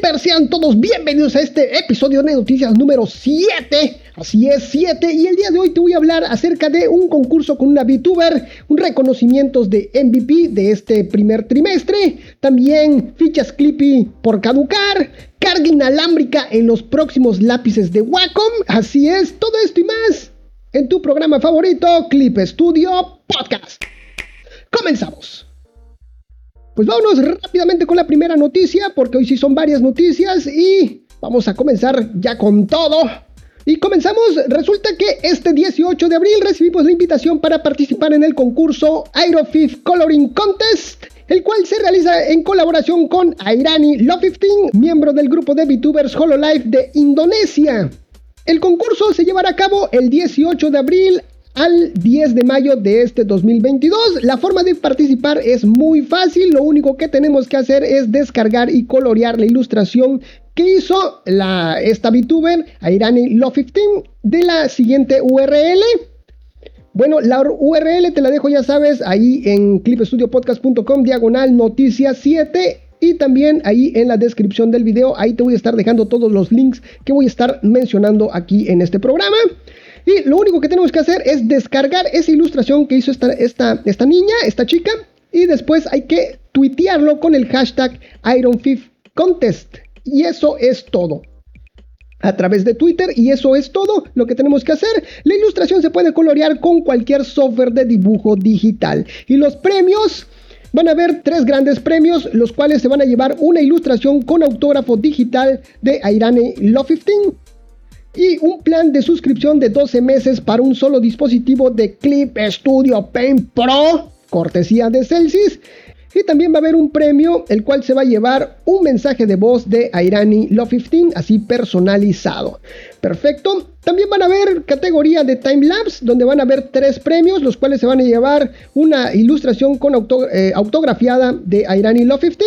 Sean todos bienvenidos a este episodio de noticias número 7. Así es, 7. Y el día de hoy te voy a hablar acerca de un concurso con una VTuber, un reconocimientos de MVP de este primer trimestre, también fichas Clippy por caducar, carga inalámbrica en los próximos lápices de Wacom. Así es, todo esto y más en tu programa favorito, Clip Studio Podcast. Comenzamos. Pues vámonos rápidamente con la primera noticia, porque hoy sí son varias noticias y vamos a comenzar ya con todo. Y comenzamos, resulta que este 18 de abril recibimos la invitación para participar en el concurso Aerofif Coloring Contest, el cual se realiza en colaboración con Airani Love15, miembro del grupo de VTubers Hololive de Indonesia. El concurso se llevará a cabo el 18 de abril al 10 de mayo de este 2022. La forma de participar es muy fácil, lo único que tenemos que hacer es descargar y colorear la ilustración que hizo la, esta VTuber, Airani Love 15, de la siguiente URL. Bueno, la URL te la dejo, ya sabes, ahí en clipstudiopodcast.com, diagonal noticias 7 y también ahí en la descripción del video, ahí te voy a estar dejando todos los links que voy a estar mencionando aquí en este programa. Y lo único que tenemos que hacer es descargar esa ilustración que hizo esta, esta, esta niña, esta chica. Y después hay que tuitearlo con el hashtag IronFifContest. Y eso es todo. A través de Twitter y eso es todo lo que tenemos que hacer. La ilustración se puede colorear con cualquier software de dibujo digital. Y los premios... Van a haber tres grandes premios, los cuales se van a llevar una ilustración con autógrafo digital de Airane Love 15, y un plan de suscripción de 12 meses para un solo dispositivo de Clip Studio Paint Pro, cortesía de Celsius. Y también va a haber un premio, el cual se va a llevar un mensaje de voz de Airani Love 15, así personalizado. Perfecto. También van a haber categoría de timelapse, donde van a haber tres premios, los cuales se van a llevar una ilustración con eh, autografiada de Airani Love 15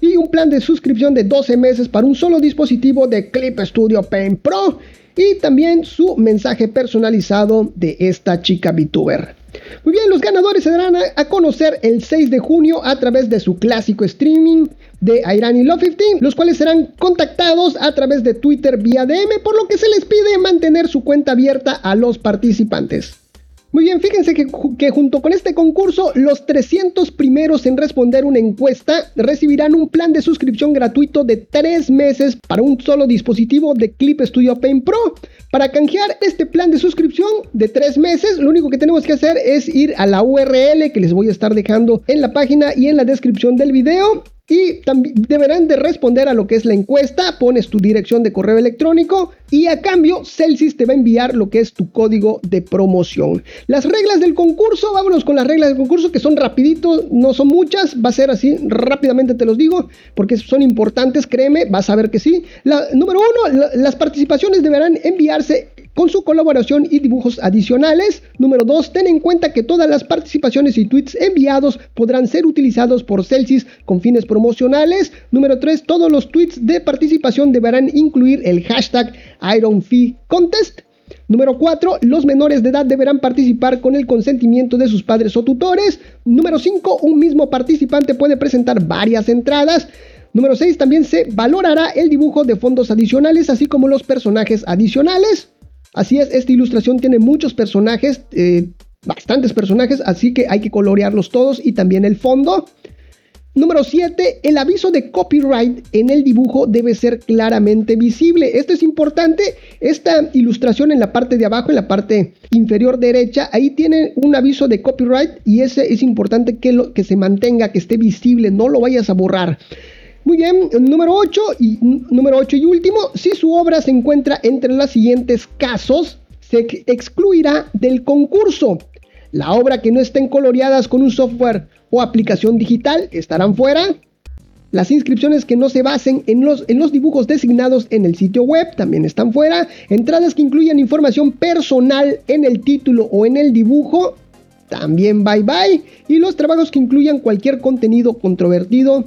y un plan de suscripción de 12 meses para un solo dispositivo de Clip Studio Paint Pro y también su mensaje personalizado de esta chica VTuber. Muy bien, los ganadores se darán a, conocer el 6 de junio a través de su clásico streaming de Irani Love 15, los cuales serán contactados a través de Twitter vía DM, por lo que se les pide mantener su cuenta abierta a los participantes. Muy bien, fíjense que, junto con este concurso, los 300 primeros en responder una encuesta recibirán un plan de suscripción gratuito de 3 meses para un solo dispositivo de Clip Studio Paint Pro. Para canjear este plan de suscripción de 3 meses, lo único que tenemos que hacer es ir a la URL que les voy a estar dejando en la página y en la descripción del video y también deberán de responder a lo que es la encuesta, pones tu dirección de correo electrónico y a cambio Celsius te va a enviar lo que es tu código de promoción. Las reglas del concurso, vámonos con las reglas del concurso que son rapidito, no son muchas, va a ser así, rápidamente te los digo, porque son importantes, créeme, vas a ver que sí. La, número uno, las participaciones deberán enviarse con su colaboración y dibujos adicionales. Número 2. Ten en cuenta que todas las participaciones y tweets enviados podrán ser utilizados por Celsius con fines promocionales. Número 3. Todos los tweets de participación deberán incluir el hashtag IronFeeContest. Número 4. Los menores de edad deberán participar con el consentimiento de sus padres o tutores. Número 5. Un mismo participante puede presentar varias entradas. Número 6. También se valorará el dibujo de fondos adicionales, así como los personajes adicionales. Así es, esta ilustración tiene muchos personajes, eh, bastantes personajes, así que hay que colorearlos todos y también el fondo. Número 7. El aviso de copyright en el dibujo debe ser claramente visible. Esto es importante. Esta ilustración en la parte de abajo, en la parte inferior derecha, ahí tiene un aviso de copyright y ese es importante que, lo, que se mantenga, que esté visible, no lo vayas a borrar. Muy bien, número 8 y número 8 y último, si su obra se encuentra entre los siguientes casos, se excluirá del concurso. La obra que no estén coloreadas con un software o aplicación digital estarán fuera. Las inscripciones que no se basen en los, en los dibujos designados en el sitio web también están fuera. Entradas que incluyan información personal en el título o en el dibujo también bye bye. Y los trabajos que incluyan cualquier contenido controvertido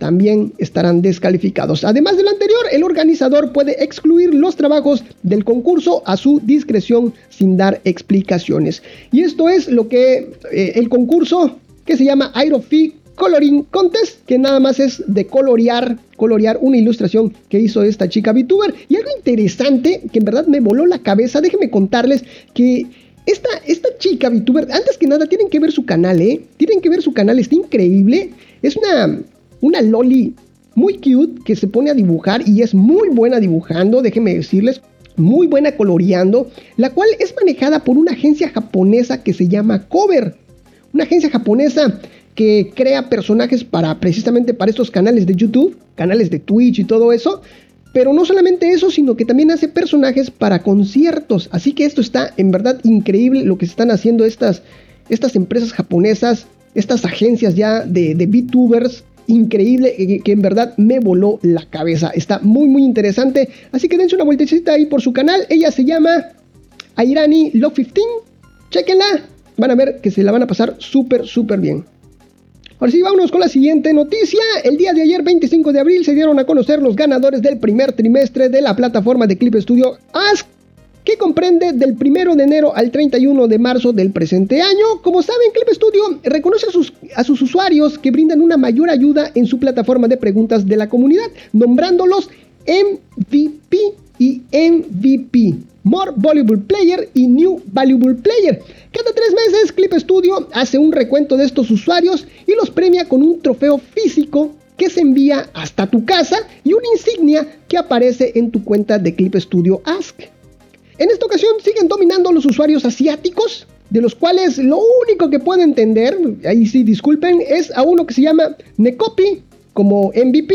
también estarán descalificados. Además de lo anterior, el organizador puede excluir los trabajos del concurso a su discreción sin dar explicaciones. Y esto es lo que eh, el concurso que se llama Aerofee Coloring Contest, que nada más es de colorear, colorear una ilustración que hizo esta chica VTuber. Y algo interesante que en verdad me voló la cabeza, déjenme contarles que esta, esta chica VTuber, antes que nada, tienen que ver su canal, ¿eh? Tienen que ver su canal, está increíble. Es una, una loli muy cute que se pone a dibujar y es muy buena dibujando, déjenme decirles muy buena coloreando, la cual es manejada por una agencia japonesa que se llama Cover. Una agencia japonesa que crea personajes para precisamente para estos canales de YouTube, canales de Twitch y todo eso. Pero no solamente eso, sino que también hace personajes para conciertos. Así que esto está en verdad increíble lo que están haciendo estas, estas empresas japonesas, estas agencias ya de, de VTubers increíble que, en verdad me voló la cabeza. Está muy muy interesante. Así que dense una vueltecita ahí por su canal. Ella se llama Airani Love 15. Chequenla. Van a ver que se la van a pasar súper súper bien. Ahora sí, vámonos con la siguiente noticia. El día de ayer, 25 de abril, se dieron a conocer los ganadores del primer trimestre de la plataforma de Clip Studio Ask que comprende del 1 de enero al 31 de marzo del presente año. Como saben, Clip Studio reconoce a sus, usuarios que brindan una mayor ayuda en su plataforma de preguntas de la comunidad, nombrándolos MVP y MVP. More Valuable Player y New Valuable Player. Cada tres meses Clip Studio hace un recuento de estos usuarios y los premia con un trofeo físico que se envía hasta tu casa y una insignia que aparece en tu cuenta de Clip Studio Ask. En esta ocasión siguen dominando los usuarios asiáticos, de los cuales lo único que puedo entender, ahí sí disculpen, es a uno que se llama Nekopi como MVP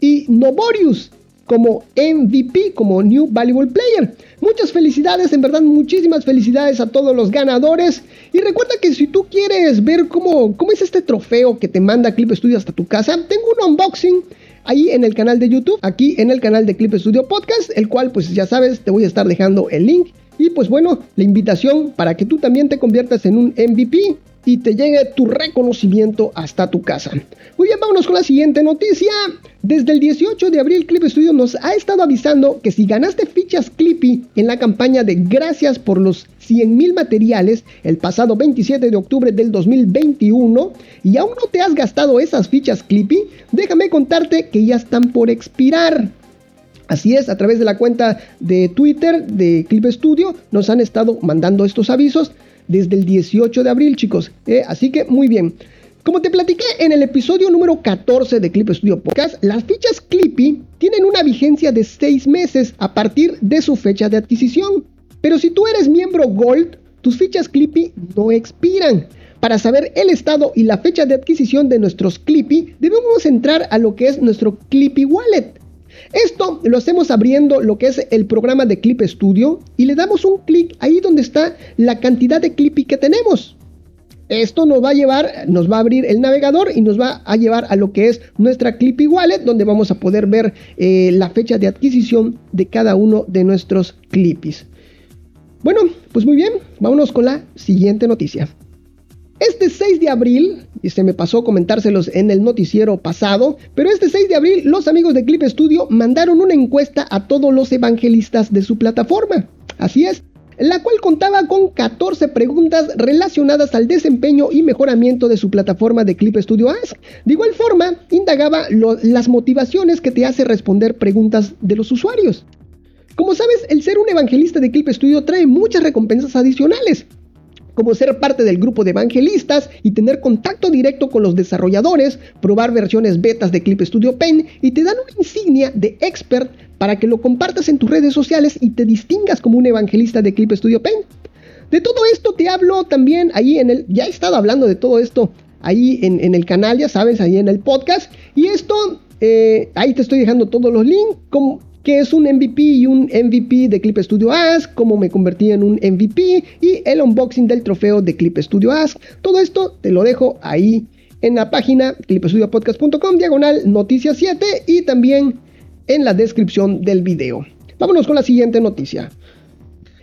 y Novorius como MVP, como New Valuable Player. Muchas felicidades, en verdad muchísimas felicidades a todos los ganadores. Y recuerda que si tú quieres ver cómo, cómo es este trofeo que te manda Clip Studio hasta tu casa, tengo un unboxing ahí en el canal de YouTube, aquí en el canal de Clip Studio Podcast, el cual pues ya sabes, te voy a estar dejando el link. Y pues bueno, la invitación para que tú también te conviertas en un MVP y te llegue tu reconocimiento hasta tu casa. Muy bien, vámonos con la siguiente noticia. Desde el 18 de abril, Clip Studio nos ha estado avisando que si ganaste fichas Clippy en la campaña de Gracias por los 100.000 materiales el pasado 27 de octubre del 2021 y aún no te has gastado esas fichas Clippy, déjame contarte que ya están por expirar. Así es, a través de la cuenta de Twitter de Clip Studio nos han estado mandando estos avisos desde el 18 de abril, chicos. Eh, así que muy bien. Como te platiqué en el episodio número 14 de Clip Studio Podcast, las fichas Clippy tienen una vigencia de 6 meses a partir de su fecha de adquisición. Pero si tú eres miembro Gold, tus fichas Clippy no expiran. Para saber el estado y la fecha de adquisición de nuestros Clippy, debemos entrar a lo que es nuestro Clippy Wallet. Esto lo hacemos abriendo lo que es el programa de Clip Studio y le damos un clic ahí donde está la cantidad de Clippy que tenemos. Esto nos va a llevar, nos va a abrir el navegador y nos va a llevar a lo que es nuestra Clippy Wallet, donde vamos a poder ver eh, la fecha de adquisición de cada uno de nuestros Clippys. Bueno, pues muy bien, vámonos con la siguiente noticia. Este 6 de abril, y se me pasó comentárselos en el noticiero pasado, pero este 6 de abril los amigos de Clip Studio mandaron una encuesta a todos los evangelistas de su plataforma. Así es, la cual contaba con 14 preguntas relacionadas al desempeño y mejoramiento de su plataforma de Clip Studio Ask. De igual forma, indagaba las motivaciones que te hace responder preguntas de los usuarios. Como sabes, el ser un evangelista de Clip Studio trae muchas recompensas adicionales, como ser parte del grupo de evangelistas y tener contacto directo con los desarrolladores, probar versiones betas de Clip Studio Paint y te dan una insignia de expert para que lo compartas en tus redes sociales y te distingas como un evangelista de Clip Studio Paint. De todo esto te hablo también ahí en el, ya he estado hablando de todo esto ahí en, el canal, ya sabes, ahí en el podcast. Y esto, eh, ahí te estoy dejando todos los links, que es un MVP y un MVP de Clip Studio Ask, cómo me convertí en un MVP y el unboxing del trofeo de Clip Studio Ask. Todo esto te lo dejo ahí en la página clipstudiopodcast.com diagonal noticias 7 y también en la descripción del video. Vámonos con la siguiente noticia.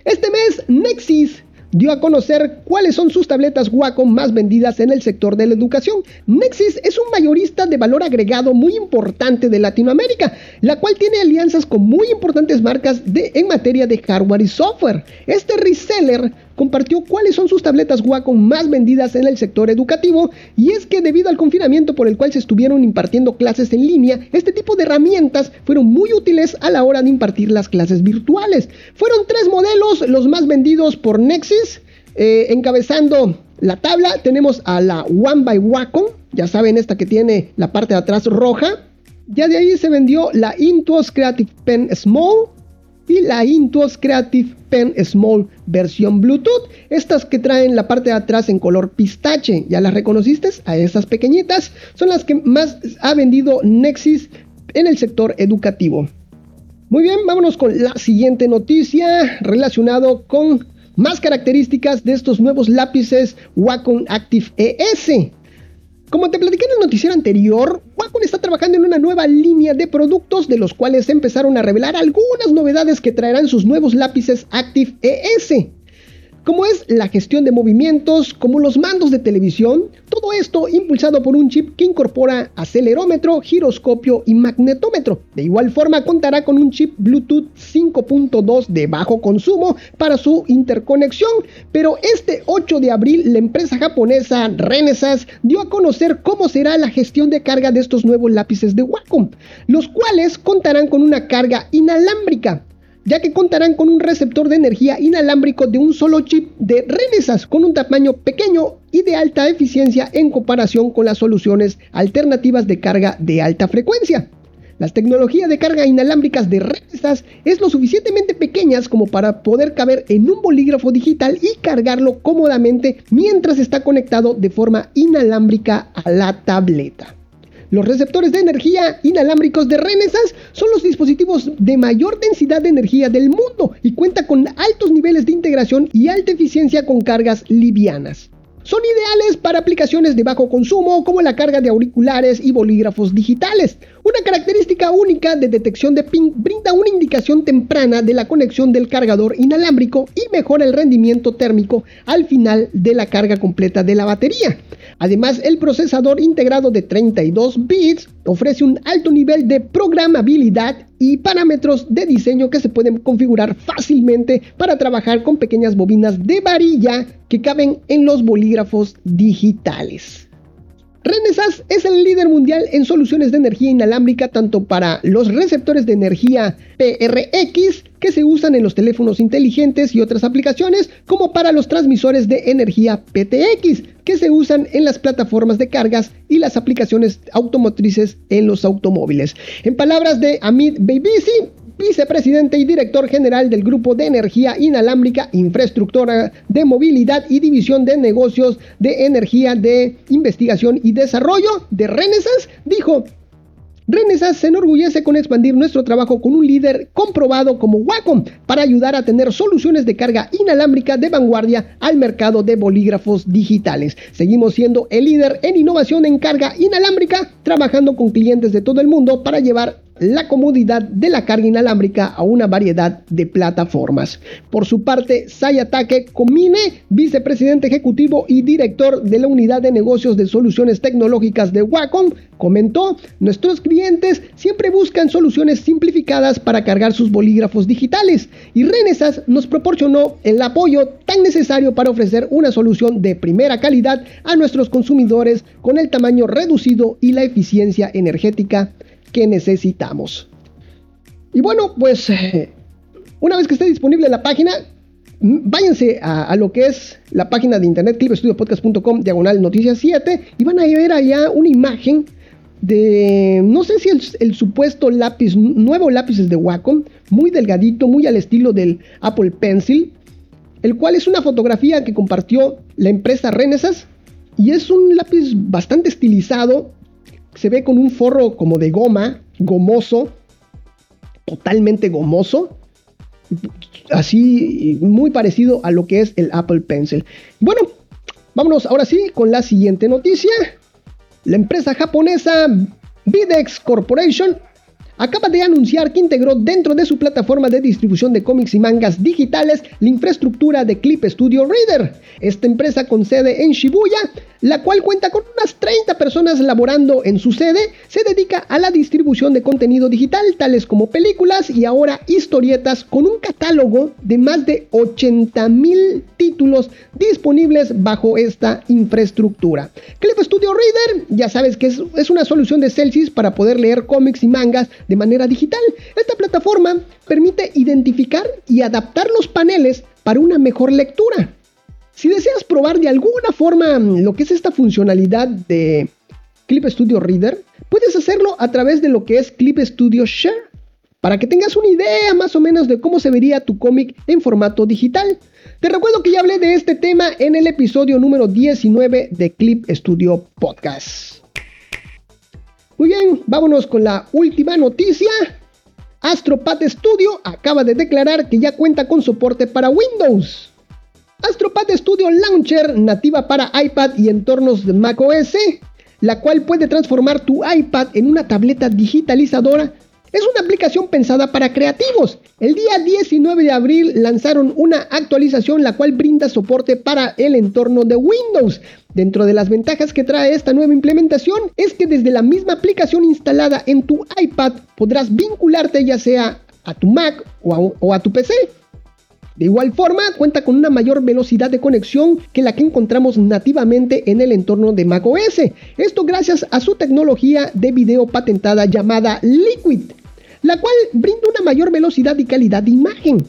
Este mes Nexis dio a conocer cuáles son sus tabletas Wacom más vendidas en el sector de la educación. Nexis es un mayorista de valor agregado muy importante de Latinoamérica, la cual tiene alianzas con muy importantes marcas en materia de hardware y software. Este reseller compartió cuáles son sus tabletas Wacom más vendidas en el sector educativo y es que debido al confinamiento por el cual se estuvieron impartiendo clases en línea, este tipo de herramientas fueron muy útiles a la hora de impartir las clases virtuales. Fueron tres modelos los más vendidos por Nexus, eh, encabezando la tabla tenemos a la One by Wacom, ya saben esta que tiene la parte de atrás roja. Ya de ahí se vendió la Intuos Creative Pen Small y la Intuos Creative Pen Small versión Bluetooth. Estas que traen la parte de atrás en color pistache. ¿Ya las reconociste? A estas pequeñitas son las que más ha vendido Nexus en el sector educativo. Muy bien, vámonos con la siguiente noticia relacionado con más características de estos nuevos lápices Wacom Active ES. Como te platiqué en el noticiero anterior, Wacom está trabajando en una nueva línea de productos de los cuales empezaron a revelar algunas novedades que traerán sus nuevos lápices Active ES como es la gestión de movimientos, como los mandos de televisión, todo esto impulsado por un chip que incorpora acelerómetro, giroscopio y magnetómetro. De igual forma contará con un chip Bluetooth 5.2 de bajo consumo para su interconexión, pero este 8 de abril la empresa japonesa Renesas dio a conocer cómo será la gestión de carga de estos nuevos lápices de Wacom, los cuales contarán con una carga inalámbrica ya que contarán con un receptor de energía inalámbrico de un solo chip de Renesas con un tamaño pequeño y de alta eficiencia en comparación con las soluciones alternativas de carga de alta frecuencia. Las tecnologías de carga inalámbricas de Renesas es lo suficientemente pequeñas como para poder caber en un bolígrafo digital y cargarlo cómodamente mientras está conectado de forma inalámbrica a la tableta. Los receptores de energía inalámbricos de Renesas son los dispositivos de mayor densidad de energía del mundo y cuenta con altos niveles de integración y alta eficiencia con cargas livianas. Son ideales para aplicaciones de bajo consumo como la carga de auriculares y bolígrafos digitales. Una característica única de detección de ping brinda una indicación temprana de la conexión del cargador inalámbrico y mejora el rendimiento térmico al final de la carga completa de la batería. Además, el procesador integrado de 32 bits ofrece un alto nivel de programabilidad y parámetros de diseño que se pueden configurar fácilmente para trabajar con pequeñas bobinas de varilla que caben en los bolígrafos digitales. Renesas es el líder mundial en soluciones de energía inalámbrica tanto para los receptores de energía PRX que se usan en los teléfonos inteligentes y otras aplicaciones, como para los transmisores de energía PTX que se usan en las plataformas de cargas y las aplicaciones automotrices en los automóviles. En palabras de Amit Beibisi, vicepresidente y director general del Grupo de Energía Inalámbrica, Infraestructura de Movilidad y División de Negocios de Energía de Investigación y Desarrollo de Renesas, dijo, Renesas se enorgullece con expandir nuestro trabajo con un líder comprobado como Wacom para ayudar a tener soluciones de carga inalámbrica de vanguardia al mercado de bolígrafos digitales. Seguimos siendo el líder en innovación en carga inalámbrica, trabajando con clientes de todo el mundo para llevar la comodidad de la carga inalámbrica a una variedad de plataformas. Por su parte, Sayatake Komine, vicepresidente ejecutivo y director de la unidad de negocios de soluciones tecnológicas de Wacom, comentó, nuestros clientes siempre buscan soluciones simplificadas para cargar sus bolígrafos digitales y Renesas nos proporcionó el apoyo tan necesario para ofrecer una solución de primera calidad a nuestros consumidores con el tamaño reducido y la eficiencia energética que necesitamos. Y bueno, pues eh, una vez que esté disponible la página, váyanse a, lo que es la página de internet clipestudiopodcast.com diagonal noticias 7 y van a ver allá una imagen de, no sé si el, supuesto lápiz, nuevo lápiz de Wacom, muy delgadito, muy al estilo del Apple Pencil, el cual es una fotografía que compartió la empresa Renesas y es un lápiz bastante estilizado, se ve con un forro como de goma, gomoso, totalmente gomoso, así muy parecido a lo que es el Apple Pencil. Bueno, vámonos ahora sí con la siguiente noticia. La empresa japonesa Videx Corporation acaba de anunciar que integró dentro de su plataforma de distribución de cómics y mangas digitales la infraestructura de Clip Studio Reader. Esta empresa con sede en Shibuya, la cual cuenta con unas 30 personas laborando en su sede, se dedica a la distribución de contenido digital, tales como películas y ahora historietas, con un catálogo de más de 80 mil títulos disponibles bajo esta infraestructura. Clip Studio Reader, ya sabes que es, es una solución de Celsius para poder leer cómics y mangas de manera digital. Esta plataforma permite identificar y adaptar los paneles para una mejor lectura. Si deseas probar de alguna forma lo que es esta funcionalidad de Clip Studio Reader, puedes hacerlo a través de lo que es Clip Studio Share, para que tengas una idea más o menos de cómo se vería tu cómic en formato digital. Te recuerdo que ya hablé de este tema en el episodio número 19 de Clip Studio Podcast. Muy bien, vámonos con la última noticia. AstroPad Studio acaba de declarar que ya cuenta con soporte para Windows. AstroPad Studio Launcher, nativa para iPad y entornos de macOS, la cual puede transformar tu iPad en una tableta digitalizadora es una aplicación pensada para creativos. El día 19 de abril lanzaron una actualización la cual brinda soporte para el entorno de Windows. Dentro de las ventajas que trae esta nueva implementación es que desde la misma aplicación instalada en tu iPad podrás vincularte ya sea a tu Mac o a, tu PC. De igual forma, cuenta con una mayor velocidad de conexión que la que encontramos nativamente en el entorno de macOS. Esto gracias a su tecnología de video patentada llamada Liquid la cual brinda una mayor velocidad y calidad de imagen.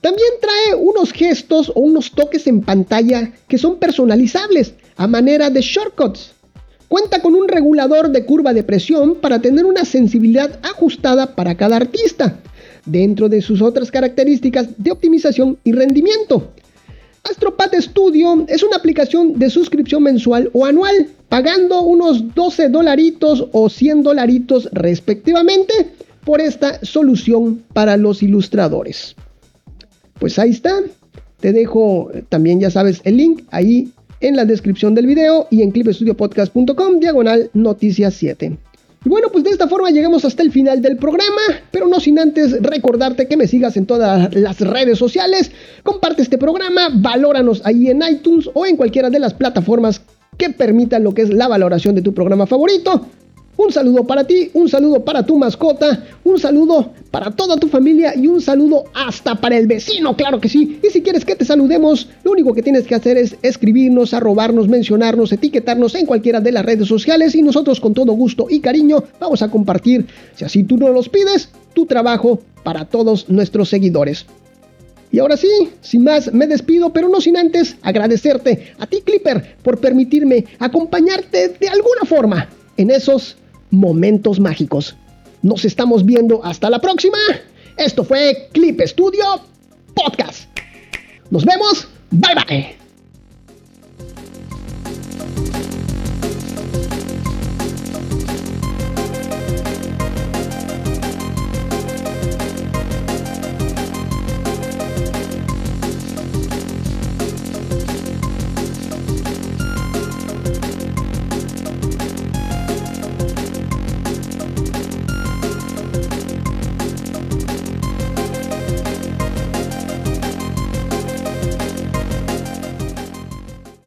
También trae unos gestos o unos toques en pantalla que son personalizables a manera de shortcuts. Cuenta con un regulador de curva de presión para tener una sensibilidad ajustada para cada artista, dentro de sus otras características de optimización y rendimiento. AstroPad Studio es una aplicación de suscripción mensual o anual, pagando unos 12 dolaritos o 100 dolaritos respectivamente por esta solución para los ilustradores. Pues ahí está. Te dejo eh, también, ya sabes, el link ahí en la descripción del video y en clipestudiopodcast.com, diagonal noticias 7. Y bueno, pues de esta forma llegamos hasta el final del programa, pero no sin antes recordarte que me sigas en todas las redes sociales, comparte este programa, valóranos ahí en iTunes o en cualquiera de las plataformas que permitan lo que es la valoración de tu programa favorito. Un saludo para ti, un saludo para tu mascota, un saludo para toda tu familia y un saludo hasta para el vecino, claro que sí. Y si quieres que te saludemos, lo único que tienes que hacer es escribirnos, arrobarnos, mencionarnos, etiquetarnos en cualquiera de las redes sociales y nosotros con todo gusto y cariño vamos a compartir, si así tú no los pides, tu trabajo para todos nuestros seguidores. Y ahora sí, sin más, me despido, pero no sin antes agradecerte a ti, Clipper, por permitirme acompañarte de alguna forma en esos momentos mágicos. Nos estamos viendo hasta la próxima. Esto fue Clip Studio Podcast. Nos vemos. Bye bye.